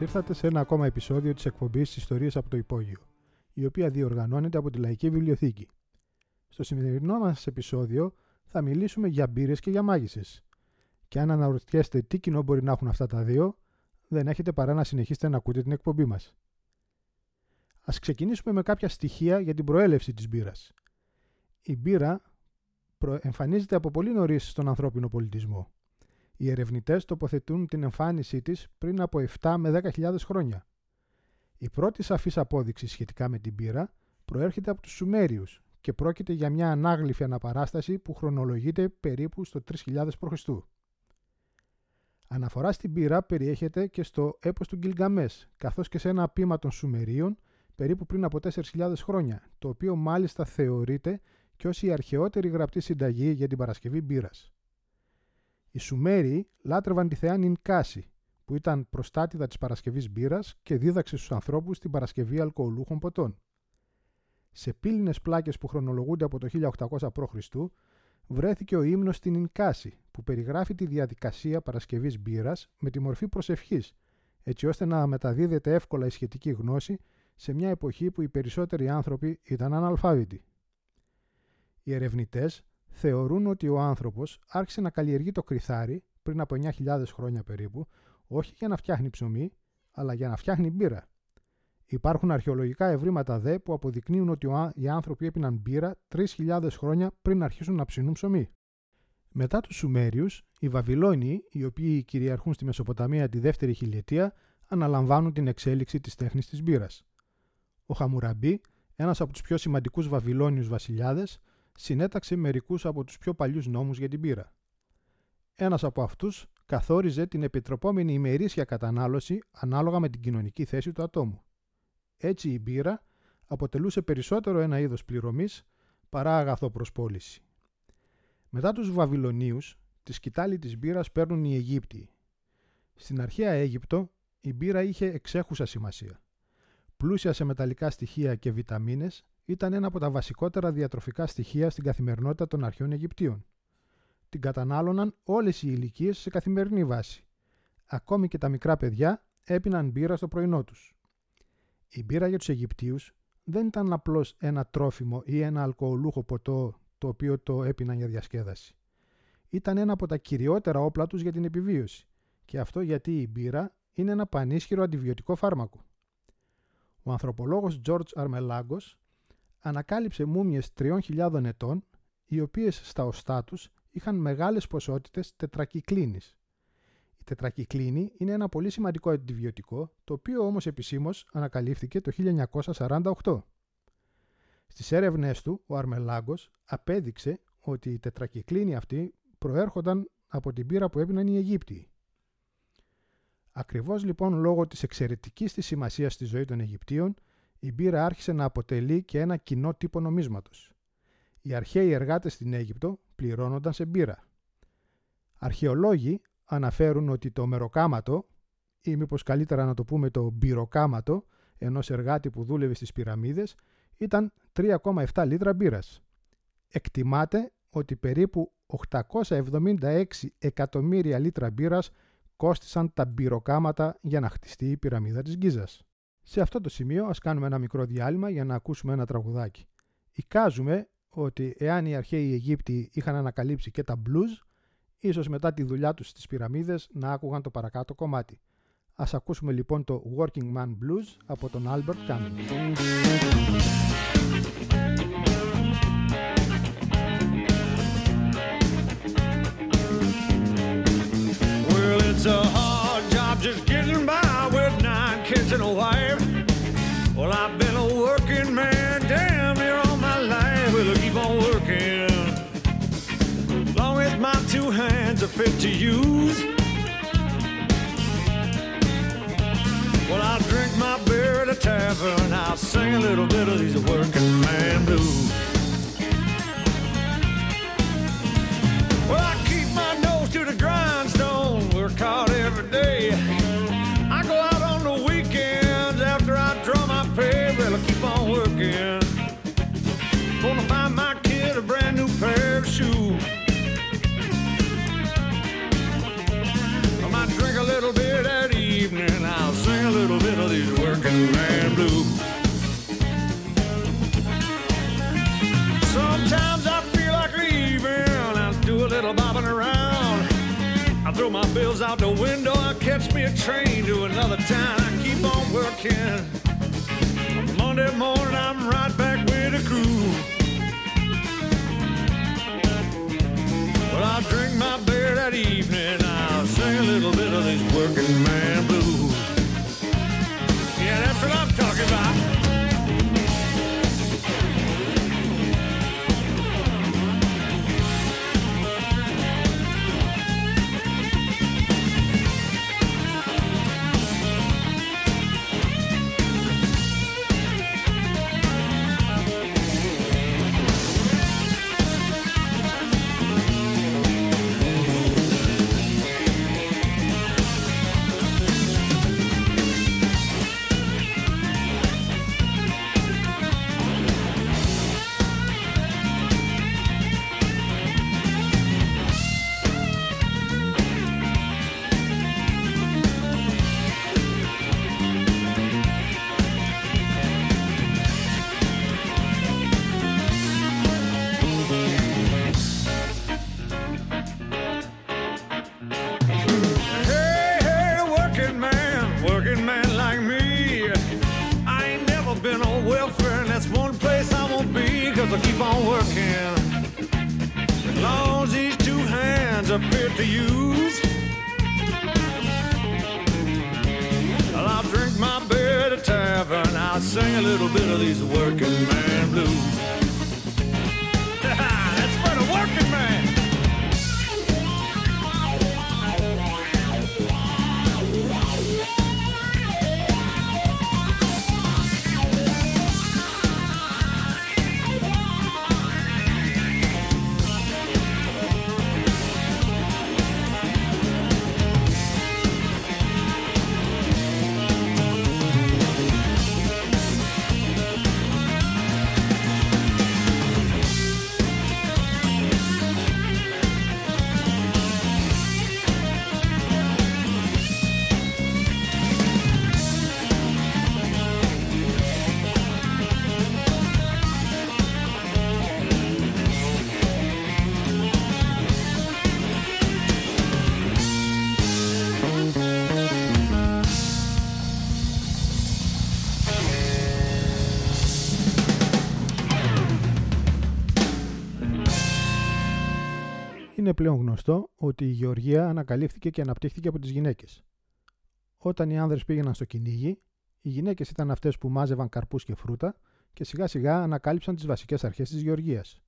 ήρθατε σε ένα ακόμα επεισόδιο της εκπομπής Ιστορίες από το Υπόγειο, η οποία διοργανώνεται από τη Λαϊκή Βιβλιοθήκη. Στο σημερινό μας επεισόδιο θα μιλήσουμε για μπύρες και για μάγισσες. Και αν αναρωτιέστε τι κοινό μπορεί να έχουν αυτά τα δύο, δεν έχετε παρά να συνεχίσετε να ακούτε την εκπομπή μας. Α ξεκινήσουμε με κάποια στοιχεία για την προέλευση της μπύρας. Η μπύρα εμφανίζεται από πολύ νωρίς στον ανθρώπινο πολιτισμό. Οι ερευνητές τοποθετούν την εμφάνισή της πριν από 7 με 10.000 χρόνια. Η πρώτη σαφής απόδειξη σχετικά με την πύρα προέρχεται από τους Σουμέριους και πρόκειται για μια ανάγλυφη αναπαράσταση που χρονολογείται περίπου στο 3000 π.Χ. Αναφορά στην πύρα περιέχεται και στο έπος του Γκυλγκαμές, καθώς και σε ένα πείμα των Σουμερίων περίπου πριν από 4.000 χρόνια, το οποίο μάλιστα θεωρείται και ως η αρχαιότερη γραπτή συνταγή για την παρασκευή μπύρας. Οι Σουμέριοι λάτρευαν τη θεά Νινκάση, που ήταν προστάτηδα της Παρασκευής μπύρας και δίδαξε στους ανθρώπους την Παρασκευή αλκοολούχων ποτών. Σε πύληνες πλάκες που χρονολογούνται από το 1800 π.Χ. βρέθηκε ο ύμνος στην Νινκάση, που περιγράφει τη διαδικασία Παρασκευής μπύρας με τη μορφή προσευχής, έτσι ώστε να μεταδίδεται εύκολα η σχετική γνώση σε μια εποχή που οι περισσότεροι άνθρωποι ήταν αναλφάβητοι. Οι ερευνητές θεωρούν ότι ο άνθρωπος άρχισε να καλλιεργεί το κρυθάρι πριν από 9.000 χρόνια περίπου, όχι για να φτιάχνει ψωμί, αλλά για να φτιάχνει μπύρα. Υπάρχουν αρχαιολογικά ευρήματα δε που αποδεικνύουν ότι οι άνθρωποι έπιναν μπύρα 3.000 χρόνια πριν αρχίσουν να ψηνούν ψωμί. Μετά τους Σουμέριους, οι Βαβυλώνιοι, οι οποίοι κυριαρχούν στη Μεσοποταμία τη δεύτερη χιλιετία, αναλαμβάνουν την εξέλιξη της τέχνης της μπύρας. Ο Χαμουραμπή, ένας από τους πιο σημαντικούς Βαβυλώνιους βασιλιάδες, συνέταξε μερικούς από τους πιο παλιούς νόμους για την πύρα. Ένας από αυτούς καθόριζε την επιτροπόμενη ημερήσια κατανάλωση ανάλογα με την κοινωνική θέση του ατόμου. Έτσι η μπύρα αποτελούσε περισσότερο ένα είδος πληρωμής παρά αγαθό προς πώληση. Μετά τους Βαβυλωνίους, τη σκητάλη της μπύρας παίρνουν οι Αιγύπτιοι. Στην αρχαία Αίγυπτο η μπύρα είχε εξέχουσα σημασία. Πλούσια σε μεταλλικά στοιχεία και βιταμίνες, ήταν ένα από τα βασικότερα διατροφικά στοιχεία στην καθημερινότητα των αρχαίων Αιγυπτίων. Την κατανάλωναν όλες οι ηλικίες σε καθημερινή βάση. Ακόμη και τα μικρά παιδιά έπιναν μπύρα στο πρωινό τους. Η μπύρα για τους Αιγυπτίους δεν ήταν απλώς ένα τρόφιμο ή ένα αλκοολούχο ποτό το οποίο το έπιναν για διασκέδαση. Ήταν ένα από τα κυριότερα όπλα τους για την επιβίωση. Και αυτό γιατί η μπύρα είναι ένα πανίσχυρο αντιβιωτικό φάρμακο. Ο ανθρωπολόγος George Αρμελάγκος ανακάλυψε μούμιες 3.000 ετών, οι οποίες στα οστά τους είχαν μεγάλες ποσότητες τετρακυκλίνης. Η τετρακυκλίνη είναι ένα πολύ σημαντικό αντιβιωτικό, το οποίο όμως επισήμως ανακαλύφθηκε το 1948. Στις έρευνές του, ο Αρμελάγκος απέδειξε ότι η τετρακυκλίνη αυτή προέρχονταν από την πύρα που έπιναν οι Αιγύπτιοι. Ακριβώς λοιπόν λόγω της εξαιρετικής της σημασίας στη ζωή των Αιγυπτίων, η μπύρα άρχισε να αποτελεί και ένα κοινό τύπο νομίσματος. Οι αρχαίοι εργάτες στην Αίγυπτο πληρώνονταν σε μπύρα. Αρχαιολόγοι αναφέρουν ότι το μεροκάματο, ή μήπως καλύτερα να το πούμε το μπυροκάματο, ενός εργάτη που δούλευε στις πυραμίδες, ήταν 3,7 λίτρα μπύρας. Εκτιμάται ότι περίπου 876 εκατομμύρια λίτρα μπύρας κόστησαν τα μπυροκάματα για να χτιστεί η πυραμίδα της Γκίζας. Σε αυτό το σημείο ας κάνουμε ένα μικρό διάλειμμα για να ακούσουμε ένα τραγουδάκι. Εικάζουμε ότι εάν οι αρχαίοι Αιγύπτιοι είχαν ανακαλύψει και τα blues, ίσως μετά τη δουλειά τους στις πυραμίδες να άκουγαν το παρακάτω κομμάτι. Ας ακούσουμε λοιπόν το Working Man Blues από τον Albert Camus. Fit to use. Well, I'll drink my beer at a tavern. I'll sing a little bit of these working man blues. Sometimes I feel like leaving. I do a little around. I throw my bills out the window. I catch me a train to another town. I keep on working. Monday morning, I'm right back with the crew. Well, I drink my beer that evening. I'll sing a little bit of this working man blues. What I'm talking sing a little bit of these working man blues. Είναι πλέον γνωστό ότι η γεωργία ανακαλύφθηκε και αναπτύχθηκε από τις γυναίκες. Όταν οι άνδρες πήγαιναν στο κυνήγι, οι γυναίκες ήταν αυτές που μάζευαν καρπούς και φρούτα και σιγά σιγά ανακάλυψαν τις βασικές αρχές της γεωργίας.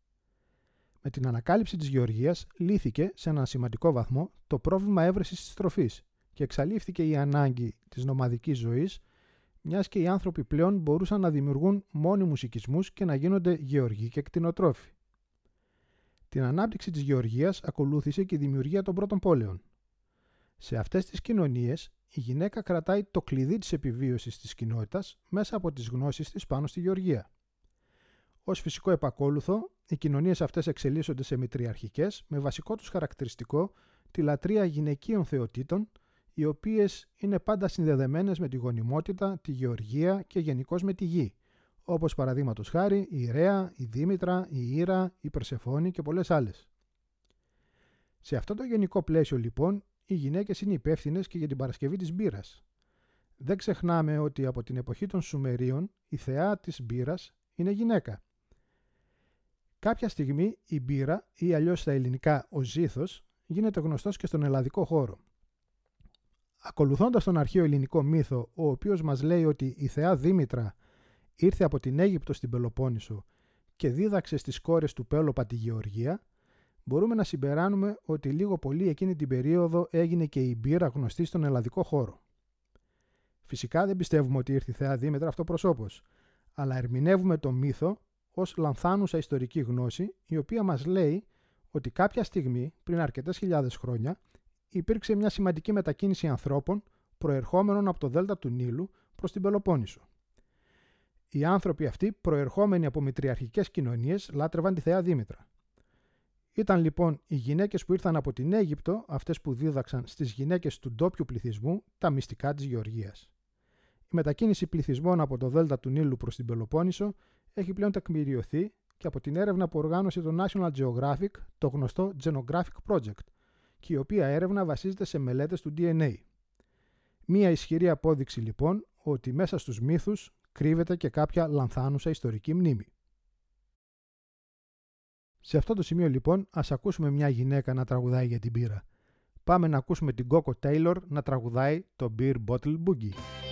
Με την ανακάλυψη της γεωργίας λύθηκε σε έναν σημαντικό βαθμό το πρόβλημα έβρεσης της τροφής και εξαλείφθηκε η ανάγκη της νομαδικής ζωής μιας και οι άνθρωποι πλέον μπορούσαν να δημιουργούν μόνιμους οικισμούς και να γίνονται γεωργοί και κτηνοτρόφοι. Την ανάπτυξη της γεωργίας ακολούθησε και η δημιουργία των πρώτων πόλεων. Σε αυτές τις κοινωνίες, η γυναίκα κρατάει το κλειδί της επιβίωσης της κοινότητας μέσα από τις γνώσεις της πάνω στη γεωργία. Ως φυσικό επακόλουθο, οι κοινωνίες αυτές εξελίσσονται σε μητριαρχικές με βασικό τους χαρακτηριστικό τη λατρεία γυναικείων θεοτήτων, οι οποίες είναι πάντα συνδεδεμένες με τη γονιμότητα, τη γεωργία και γενικώς με τη γη, όπως παραδείγματος χάρη η Ρέα, η Δήμητρα, η Ήρα, η Περσεφόνη και πολλές άλλες. Σε αυτό το γενικό πλαίσιο λοιπόν, οι γυναίκες είναι υπεύθυνες και για την Παρασκευή της μπύρας. Δεν ξεχνάμε ότι από την εποχή των Σουμερίων η θεά της μπύρας είναι γυναίκα. Κάποια στιγμή η μπύρα ή αλλιώς στα ελληνικά ο ζήθος γίνεται γνωστός και στον ελλαδικό χώρο. Ακολουθώντας τον αρχαίο ελληνικό μύθο, ο οποίος μας λέει ότι η θεά Δήμητρα ήρθε από την Αίγυπτο στην Πελοπόννησο και δίδαξε στις κόρες του Πέλοπα τη γεωργία, μπορούμε να συμπεράνουμε ότι λίγο πολύ εκείνη την περίοδο έγινε και η μπύρα γνωστή στον ελλαδικό χώρο. Φυσικά δεν πιστεύουμε ότι ήρθε η θεά Δήμητρα αυτοπροσώπως, αλλά ερμηνεύουμε το μύθο ως λανθάνουσα ιστορική γνώση, η οποία μας λέει ότι κάποια στιγμή, πριν αρκετές χιλιάδες χρόνια, υπήρξε μια σημαντική μετακίνηση ανθρώπων προερχόμενων από το Δέλτα του Νείλου προς την Πελοπόννησο. Οι άνθρωποι αυτοί, προερχόμενοι από μητριαρχικές κοινωνίες, λάτρευαν τη θεά Δήμητρα. Ήταν λοιπόν οι γυναίκες που ήρθαν από την Αίγυπτο, αυτές που δίδαξαν στις γυναίκες του ντόπιου πληθυσμού τα μυστικά της Γεωργίας. Η μετακίνηση πληθυσμών από το Δέλτα του Νείλου προς την Πελοπόννησο έχει πλέον τεκμηριωθεί και από την έρευνα που οργάνωσε το National Geographic, το γνωστό Genographic Project, και η οποία έρευνα βασίζεται σε μελέτες του DNA. Μία ισχυρή απόδειξη λοιπόν ότι μέσα στους μύθους κρύβεται και κάποια λανθάνουσα ιστορική μνήμη. Σε αυτό το σημείο λοιπόν ας ακούσουμε μια γυναίκα να τραγουδάει για την πύρα. Πάμε να ακούσουμε την Coco Taylor να τραγουδάει το Beer Bottle Boogie.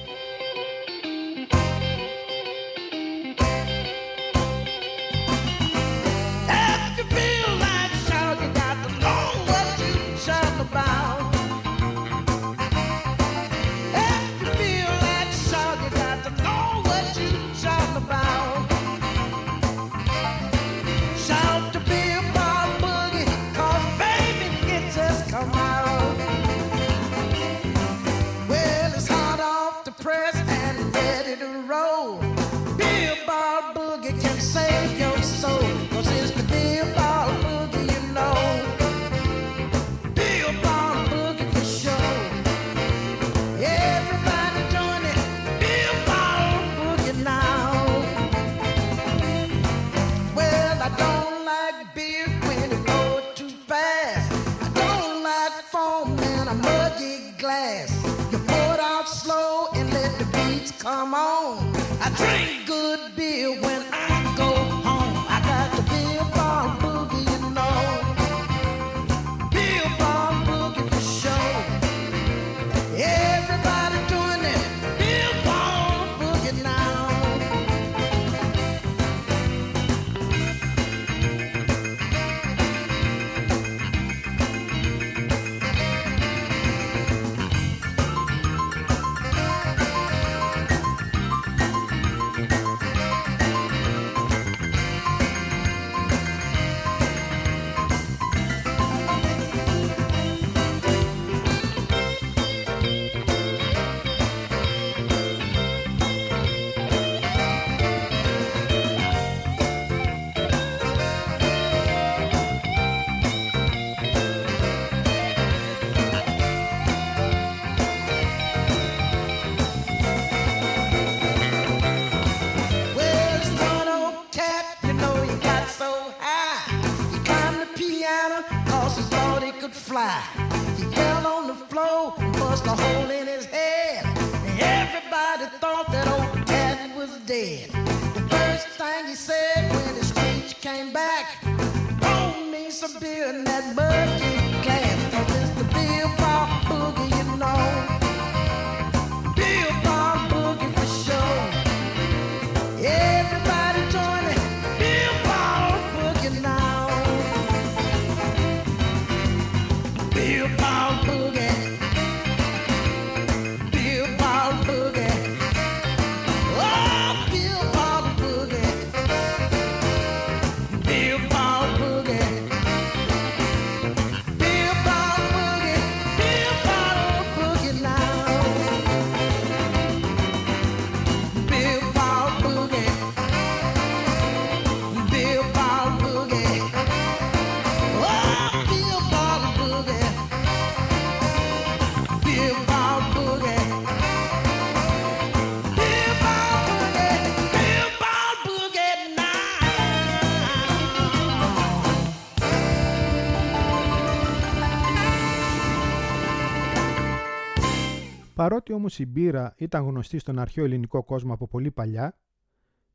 Όμως η μπύρα ήταν γνωστή στον αρχαίο ελληνικό κόσμο από πολύ παλιά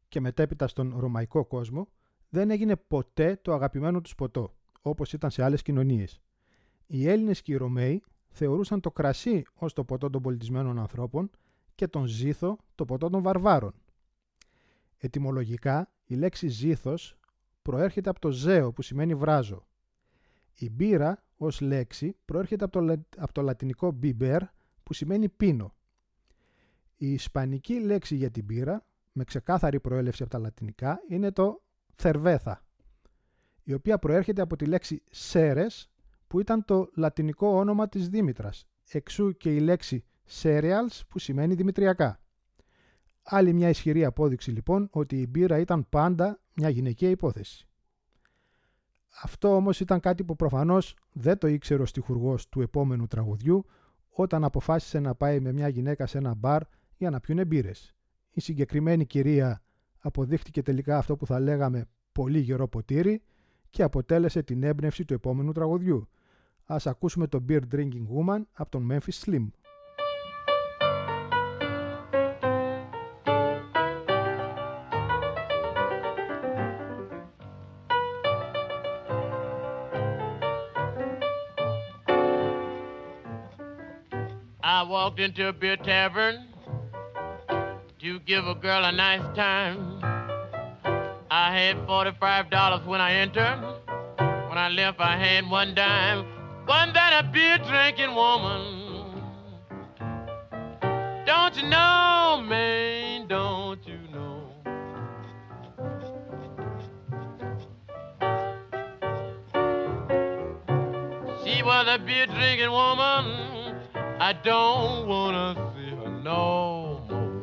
και μετέπειτα στον ρωμαϊκό κόσμο, δεν έγινε ποτέ το αγαπημένο τους ποτό, όπως ήταν σε άλλες κοινωνίες. Οι Έλληνες και οι Ρωμαίοι θεωρούσαν το κρασί ως το ποτό των πολιτισμένων ανθρώπων και τον ζήθο το ποτό των βαρβάρων. Ετυμολογικά, η λέξη ζήθος προέρχεται από το ζέο που σημαίνει βράζο. Η μπύρα ως λέξη προέρχεται από το, λα- από το λατινικό biber που σημαίνει πίνο. Η ισπανική λέξη για την μπύρα, με ξεκάθαρη προέλευση από τα λατινικά, είναι το θερβέθα, η οποία προέρχεται από τη λέξη σέρες, που ήταν το λατινικό όνομα της Δήμητρας, εξού και η λέξη cereals που σημαίνει δημητριακά. Άλλη μια ισχυρή απόδειξη λοιπόν ότι η μπύρα ήταν πάντα μια γυναικεία υπόθεση. Αυτό όμως ήταν κάτι που προφανώς δεν το ήξερε ο στιχουργός του επόμενου τραγουδιού όταν αποφάσισε να πάει με μια γυναίκα σε ένα μπαρ για να πιούνε μπύρες. Η συγκεκριμένη κυρία αποδείχτηκε τελικά αυτό που θα λέγαμε πολύ γερό ποτήρι και αποτέλεσε την έμπνευση του επόμενου τραγουδιού. Ας ακούσουμε το Beer Drinking Woman από τον Memphis Slim. Walked into a beer tavern to give a girl a nice time. I had $45 when I entered. When I left, I had one dime. Wasn't that a beer drinking woman? Don't you know, man? Don't you know? She was a beer drinking woman. I don't wanna see her no more.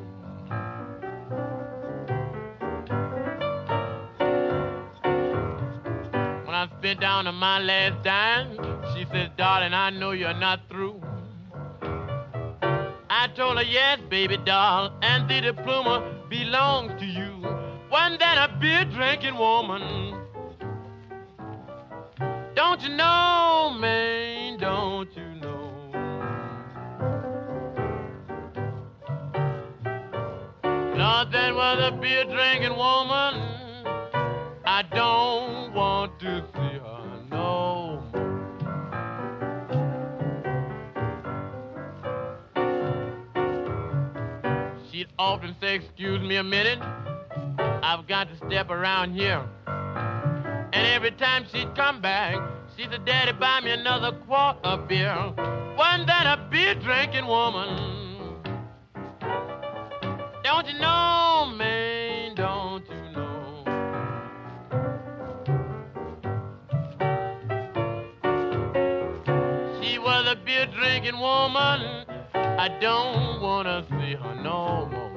When I spent down to my last dime, she says, darling, I know you're not through. I told her, yes, baby doll, and the diploma belongs to you. Wasn't that a beer drinking woman? Don't you know, man? Lord, that was a beer drinking woman. I don't want to see her no more. She'd often say, Excuse me a minute, I've got to step around here. And every time she'd come back, she said, Daddy, buy me another quart of beer. Wasn't that a beer drinking woman? Don't you know, man? Don't you know? She was a beer drinking woman. I don't wanna see her no more.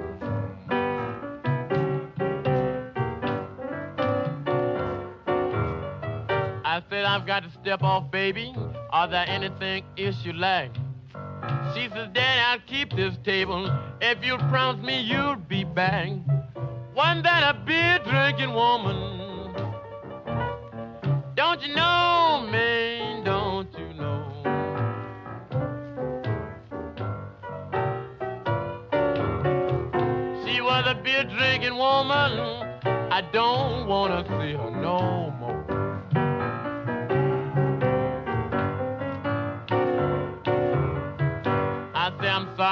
I said I've got to step off, baby. Are there anything else you like? She says, Daddy, I'll keep this table if you'll promise me you'll be back. Wasn't that a beer drinking woman? Don't you know, man? Don't you know? She was a beer drinking woman. I don't wanna see her no more.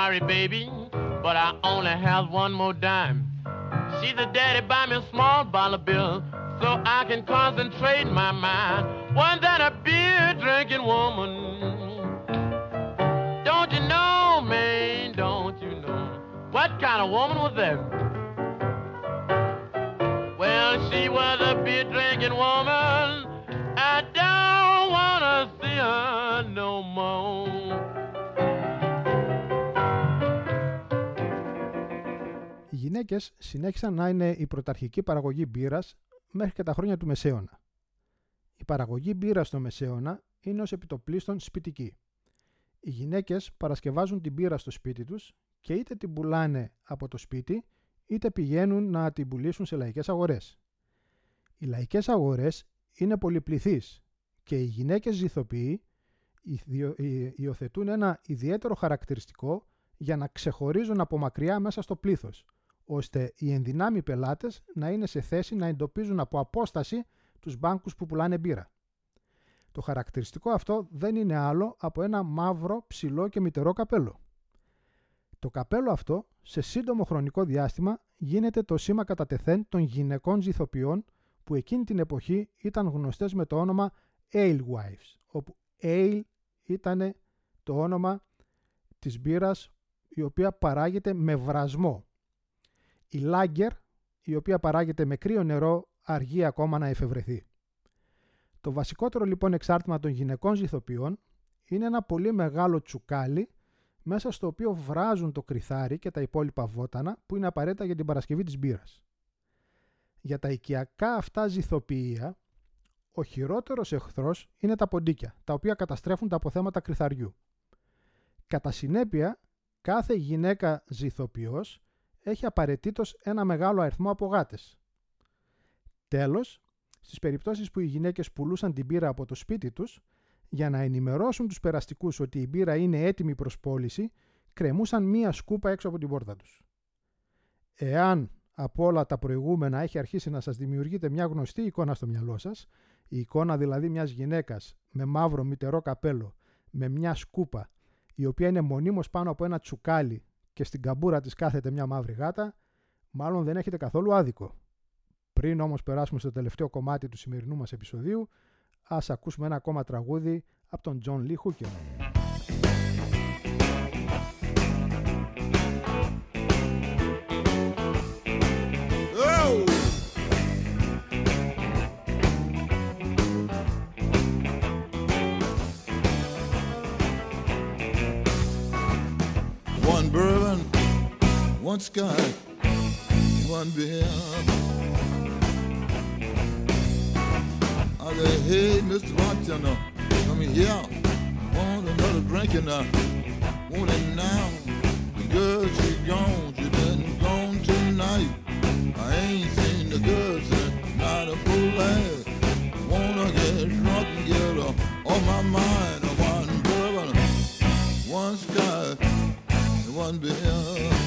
Sorry, baby, but I only have one more dime. She said, Daddy, buy me a small of bill so I can concentrate my mind. Wasn't that a beer drinking woman? Don't you know, man? Don't you know? What kind of woman was that? Well, she was a beer drinking woman. I γυναίκες συνέχισαν να είναι η πρωταρχική παραγωγή μπύρας μέχρι και τα χρόνια του Μεσαίωνα. Η παραγωγή μπύρας στο Μεσαίωνα είναι ως επιτοπλίστων σπιτική. Οι γυναίκες παρασκευάζουν την μπύρα στο σπίτι τους και είτε την πουλάνε από το σπίτι είτε πηγαίνουν να την πουλήσουν σε λαϊκές αγορές. Οι λαϊκές αγορές είναι πολυπληθείς και οι γυναίκες ζηθοποιοί υδιο- υ- υιοθετούν ένα ιδιαίτερο χαρακτηριστικό για να ξεχωρίζουν από μακριά μέσα στο πλήθος, ώστε οι ενδυνάμοι πελάτες να είναι σε θέση να εντοπίζουν από απόσταση τους μπάνκους που πουλάνε μπύρα. Το χαρακτηριστικό αυτό δεν είναι άλλο από ένα μαύρο, ψηλό και μητερό καπέλο. Το καπέλο αυτό, σε σύντομο χρονικό διάστημα, γίνεται το σήμα κατά τεθέν των γυναικών ζηθοποιών που εκείνη την εποχή ήταν γνωστές με το όνομα Alewives, όπου Ale ήταν το όνομα της μπύρας η οποία παράγεται με βρασμό. Η Lager, η οποία παράγεται με κρύο νερό, αργεί ακόμα να εφευρεθεί. Το βασικότερο λοιπόν εξάρτημα των γυναικών ζηθοποιών είναι ένα πολύ μεγάλο τσουκάλι μέσα στο οποίο βράζουν το κρυθάρι και τα υπόλοιπα βότανα που είναι απαραίτητα για την παρασκευή της μπύρας. Για τα οικιακά αυτά ζυθοποιεία, ο χειρότερος εχθρός είναι τα ποντίκια, τα οποία καταστρέφουν τα αποθέματα κρυθαριού. Κατά συνέπεια, κάθε γυναίκα ζυθοποιός έχει απαραίτητος ένα μεγάλο αριθμό από γάτες. Τέλος, στις περιπτώσεις που οι γυναίκες πουλούσαν την πύρα από το σπίτι τους, για να ενημερώσουν τους περαστικούς ότι η μπύρα είναι έτοιμη προς πώληση, κρεμούσαν μία σκούπα έξω από την πόρτα τους. Εάν από όλα τα προηγούμενα έχει αρχίσει να σας δημιουργείται μια γνωστή εικόνα στο μυαλό σας, η εικόνα δηλαδή μιας γυναίκας με μαύρο μητερό καπέλο, με μια σκούπα, η οποία είναι μονίμως πάνω από ένα τσουκάλι και στην καμπούρα της κάθεται μια μαύρη γάτα, μάλλον δεν έχετε καθόλου άδικο. Πριν όμως περάσουμε στο τελευταίο κομμάτι του σημερινού μας επεισοδίου, ας ακούσουμε ένα ακόμα τραγούδι από τον John Lee Hooker. One sky, one beer. I say, hey, Mr. Bartender, come here. Want another drink and I want it now. The girl, she gone, she been gone tonight. I ain't seen the girl since not a full last. Wanna get drunk and get her on my mind. One bourbon, one sky, one beer.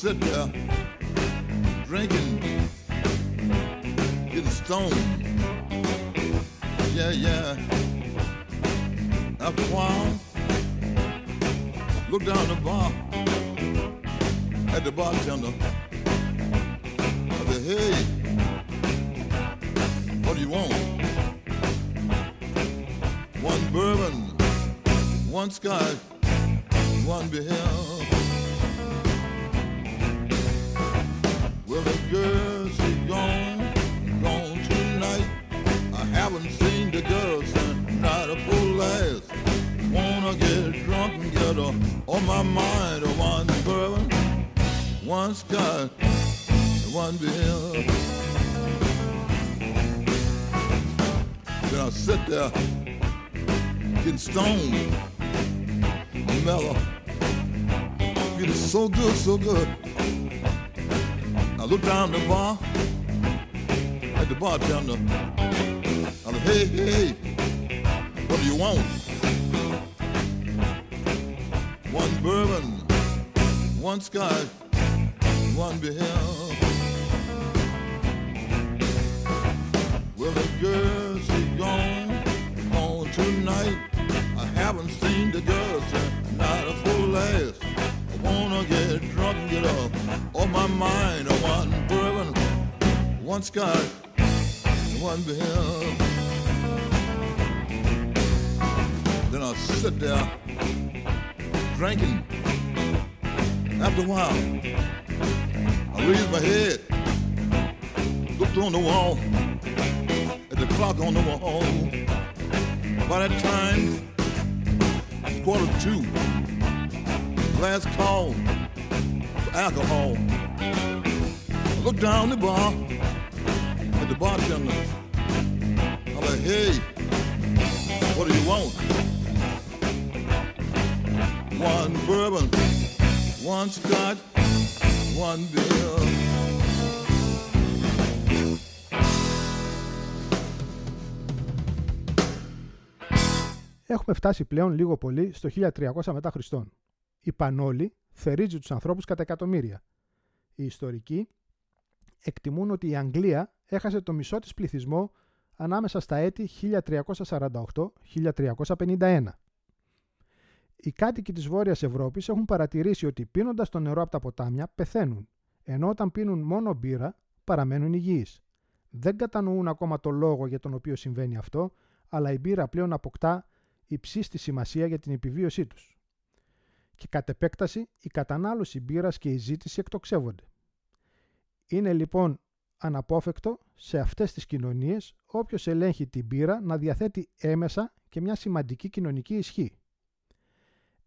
And I sit there drinking, getting stoned. Yeah, yeah. After a while, look down the bar at the bartender. I said, hey, what do you want? One bourbon, one scotch, one beer. Girl, she gone, gone tonight. I haven't seen the girl since a full last. Wanna get drunk and get her on my mind. One bourbon, one scotch, one beer. Then I sit there, getting stoned, mellow, feeling so good, so good. I look down the bar at the bartender. I said, hey, hey, what do you want? One bourbon, one scotch, one beer. Well, the girl, she gone, gone tonight. I haven't seen the girl since not a full last. Wanna get drunk get up on my mind. I want bourbon, one scotch, one beer. Then I sit there drinking. After a while, I raise my head, looked on the wall, at the clock on the wall. By that time, quarter to two. Last call for alcohol. I looked down the bar at the bartender. I like, hey, what do you want? One bourbon, one scotch, one beer. Έχουμε φτάσει πλέον λίγο πολύ στο 1300 μετά Χριστόν. Η Πανόλη θερίζει τους ανθρώπους κατά εκατομμύρια. Οι ιστορικοί εκτιμούν ότι η Αγγλία το μισό της πληθυσμό ανάμεσα στα έτη 1348-1351. Οι κάτοικοι της Βόρειας Ευρώπης έχουν παρατηρήσει ότι πίνοντας το νερό από τα ποτάμια πεθαίνουν, ενώ όταν πίνουν μόνο μπύρα παραμένουν υγιείς. Δεν κατανοούν ακόμα το λόγο για τον οποίο συμβαίνει αυτό, αλλά η μπύρα πλέον αποκτά υψίστη σημασία για την επιβίωσή τους. Και κατ' επέκταση, η κατανάλωση μπύρας και η ζήτηση εκτοξεύονται. Είναι λοιπόν αναπόφευκτο σε αυτές τις κοινωνίες όποιος ελέγχει την μπύρα να διαθέτει έμεσα και μια σημαντική κοινωνική ισχύ.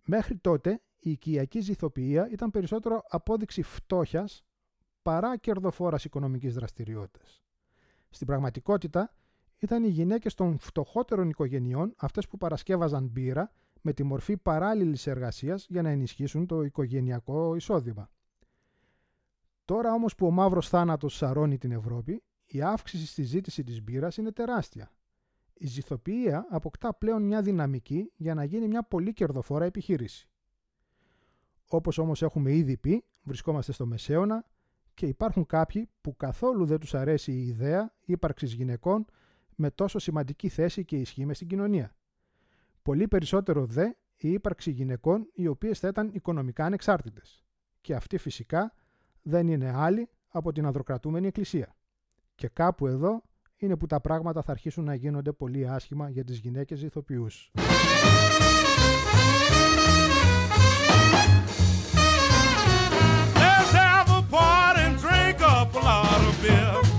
Μέχρι τότε η οικιακή ζηθοποιία ήταν περισσότερο απόδειξη φτώχειας παρά κερδοφόρας οικονομικής δραστηριότητας. Στην πραγματικότητα ήταν οι γυναίκες των φτωχότερων οικογενειών αυτές που παρασκεύαζαν μπύρα με τη μορφή παράλληλης εργασίας για να ενισχύσουν το οικογενειακό εισόδημα. Τώρα όμως που ο μαύρος θάνατος σαρώνει την Ευρώπη, η αύξηση στη ζήτηση της μπύρας είναι τεράστια. Η ζυθοποιία αποκτά πλέον μια δυναμική για να γίνει μια πολύ κερδοφόρα επιχείρηση. Όπως όμως έχουμε ήδη πει, βρισκόμαστε στο μεσαίωνα και υπάρχουν κάποιοι που καθόλου δεν τους αρέσει η ιδέα ύπαρξης γυναικών με τόσο σημαντική θέση και ισχύ μες στην κοινωνία. Πολύ περισσότερο δε η ύπαρξη γυναικών οι οποίες θα ήταν οικονομικά ανεξάρτητες. Και αυτή φυσικά δεν είναι άλλη από την ανδροκρατούμενη εκκλησία. Και κάπου εδώ είναι που τα πράγματα θα αρχίσουν να γίνονται πολύ άσχημα για τις γυναίκες ηθοποιούς. Let's have a party and drink up a lot of beer.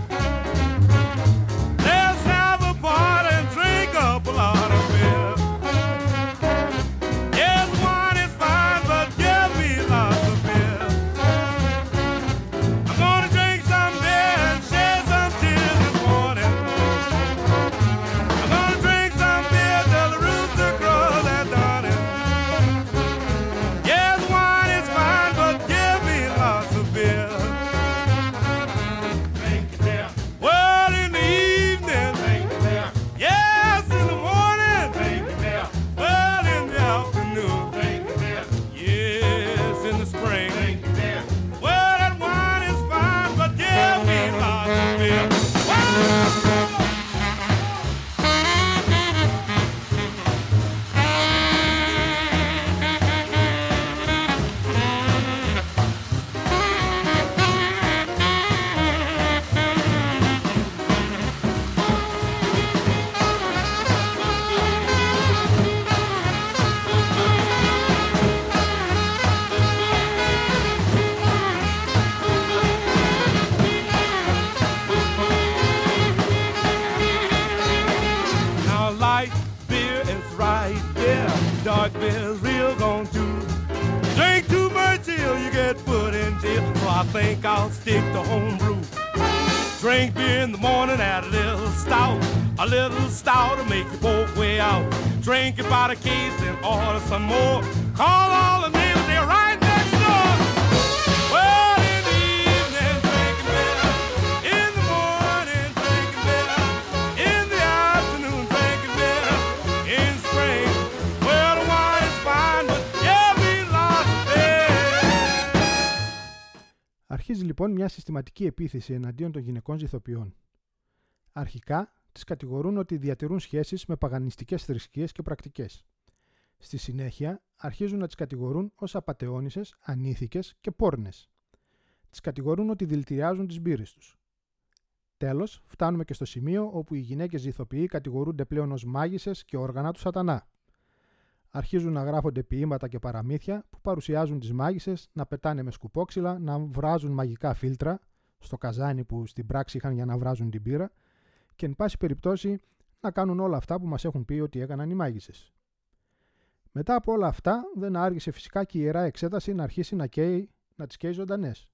Λοιπόν μια συστηματική επίθεση εναντίον των γυναικών ζηθοποιών. Αρχικά τις κατηγορούν ότι διατηρούν σχέσεις με παγανιστικές θρησκείες και πρακτικές. Στη συνέχεια αρχίζουν να τις κατηγορούν ως απατεώνισες, ανήθικες και πόρνες. Τις κατηγορούν ότι δηλητηριάζουν τις μπύρες τους. Τέλος, φτάνουμε και στο σημείο όπου οι γυναίκες ηθοποιοί κατηγορούνται πλέον ως μάγισσες και όργανα του σατανά. Αρχίζουν να γράφονται ποίηματα και παραμύθια που παρουσιάζουν τις μάγισσες να πετάνε με σκουπόξυλα, να βράζουν μαγικά φίλτρα στο καζάνι που στην πράξη είχαν για να βράζουν την πύρα και εν πάση περιπτώσει να κάνουν όλα αυτά που μας έχουν πει ότι έκαναν οι μάγισσες. Μετά από όλα αυτά δεν άργησε φυσικά και η Ιερά Εξέταση να αρχίσει να, καίει, να τις καίει ζωντανές.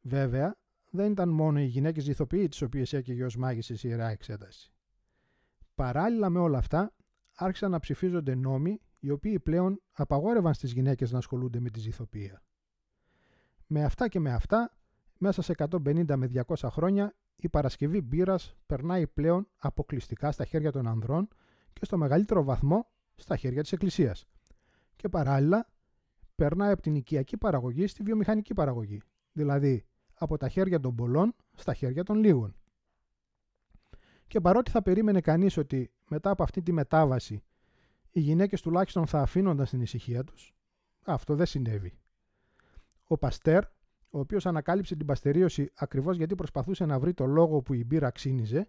Βέβαια, δεν ήταν μόνο οι γυναίκες ηθοποιοί τις οποίες έκαιγε ως μάγισσες η Ιερά Εξέταση. Παράλληλα με όλα αυτά, άρχισαν να ψηφίζονται νόμοι οι οποίοι πλέον απαγόρευαν στις γυναίκες να ασχολούνται με τη ζηθοποιία. Με αυτά και με αυτά, μέσα σε 150 με 200 χρόνια, η Παρασκευή μπύρας περνάει πλέον αποκλειστικά στα χέρια των ανδρών και στο μεγαλύτερο βαθμό στα χέρια της Εκκλησίας. Και παράλληλα, περνάει από την οικιακή παραγωγή στη βιομηχανική παραγωγή, δηλαδή από τα χέρια των πολλών στα χέρια των λίγων. Και παρότι θα περίμενε κανείς ότι μετά από αυτή τη μετάβαση οι γυναίκες τουλάχιστον θα αφήνονταν στην ησυχία τους, αυτό δεν συνέβη. Ο Παστέρ, ο οποίος ανακάλυψε την παστερίωση ακριβώς γιατί προσπαθούσε να βρει το λόγο που η μπύρα ξύνιζε,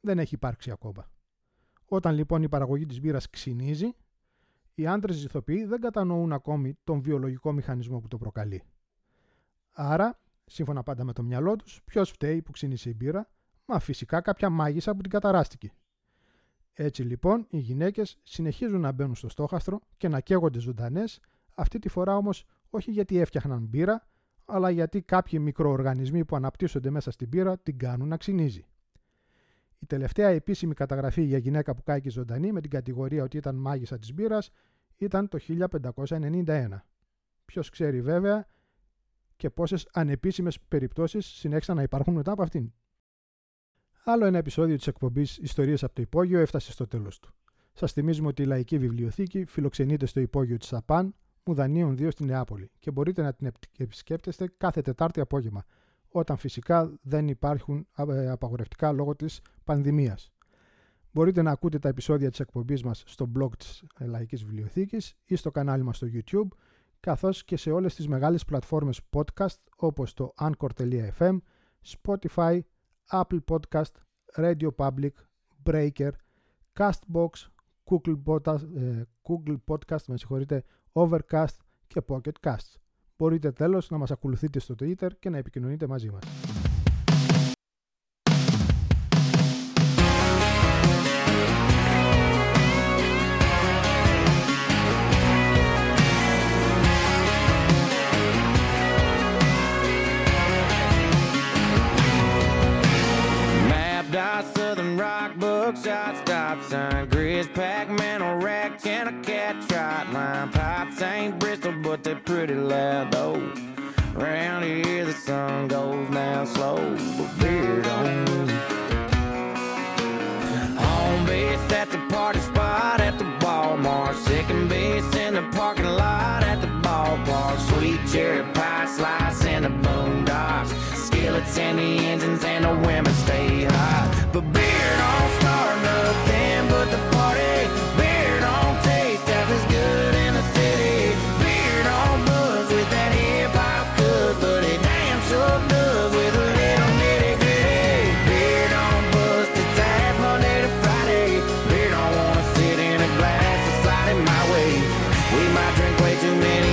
δεν έχει υπάρξει ακόμα. Όταν λοιπόν η παραγωγή της μπύρας ξυνίζει, οι άντρες ηθοποιοί δεν κατανοούν ακόμη τον βιολογικό μηχανισμό που το προκαλεί. Άρα, σύμφωνα πάντα με το μυαλό τους, ποιος φταίει που ξύνησε η μπύρα, μα φυσικά κάποια μάγισσα που την καταράστηκε. Έτσι λοιπόν οι γυναίκες συνεχίζουν να μπαίνουν στο στόχαστρο και να καίγονται ζωντανές, αυτή τη φορά όμως όχι γιατί έφτιαχναν μπύρα, αλλά γιατί κάποιοι μικροοργανισμοί που αναπτύσσονται μέσα στην μπύρα την κάνουν να ξυνίζει. Η τελευταία επίσημη καταγραφή για γυναίκα που κάηκε ζωντανή με την κατηγορία ότι ήταν μάγισσα της μπύρας ήταν το 1591. Ποιος ξέρει βέβαια και πόσες ανεπίσημες περιπτώσεις συνέχισαν να υπάρχουν μετά από αυτήν. Άλλο ένα επεισόδιο της εκπομπής Ιστορίες από το Υπόγειο έφτασε στο τέλος του. Σας θυμίζουμε ότι η Λαϊκή Βιβλιοθήκη φιλοξενείται στο υπόγειο της ΑΠΑΝ, Μουδανίων 2 στην Νεάπολη και μπορείτε να την επισκέπτεστε κάθε Τετάρτη απόγευμα, όταν φυσικά δεν υπάρχουν ε, απαγορευτικά λόγω της πανδημίας. Μπορείτε να ακούτε τα επεισόδια της εκπομπής μας στο blog της ε, Λαϊκής Βιβλιοθήκης ή στο κανάλι μας στο YouTube, καθώς και σε όλες τις μεγάλες πλατφόρμες podcast όπως το anchor.fm, Spotify, Apple Podcast, Radio Public, Breaker, Castbox, Google Podcast, Google Podcast με συγχωρείτε, Overcast και Pocket Casts. Μπορείτε τέλος να μας ακολουθείτε στο Twitter και να επικοινωνείτε μαζί μας. We might drink way too many.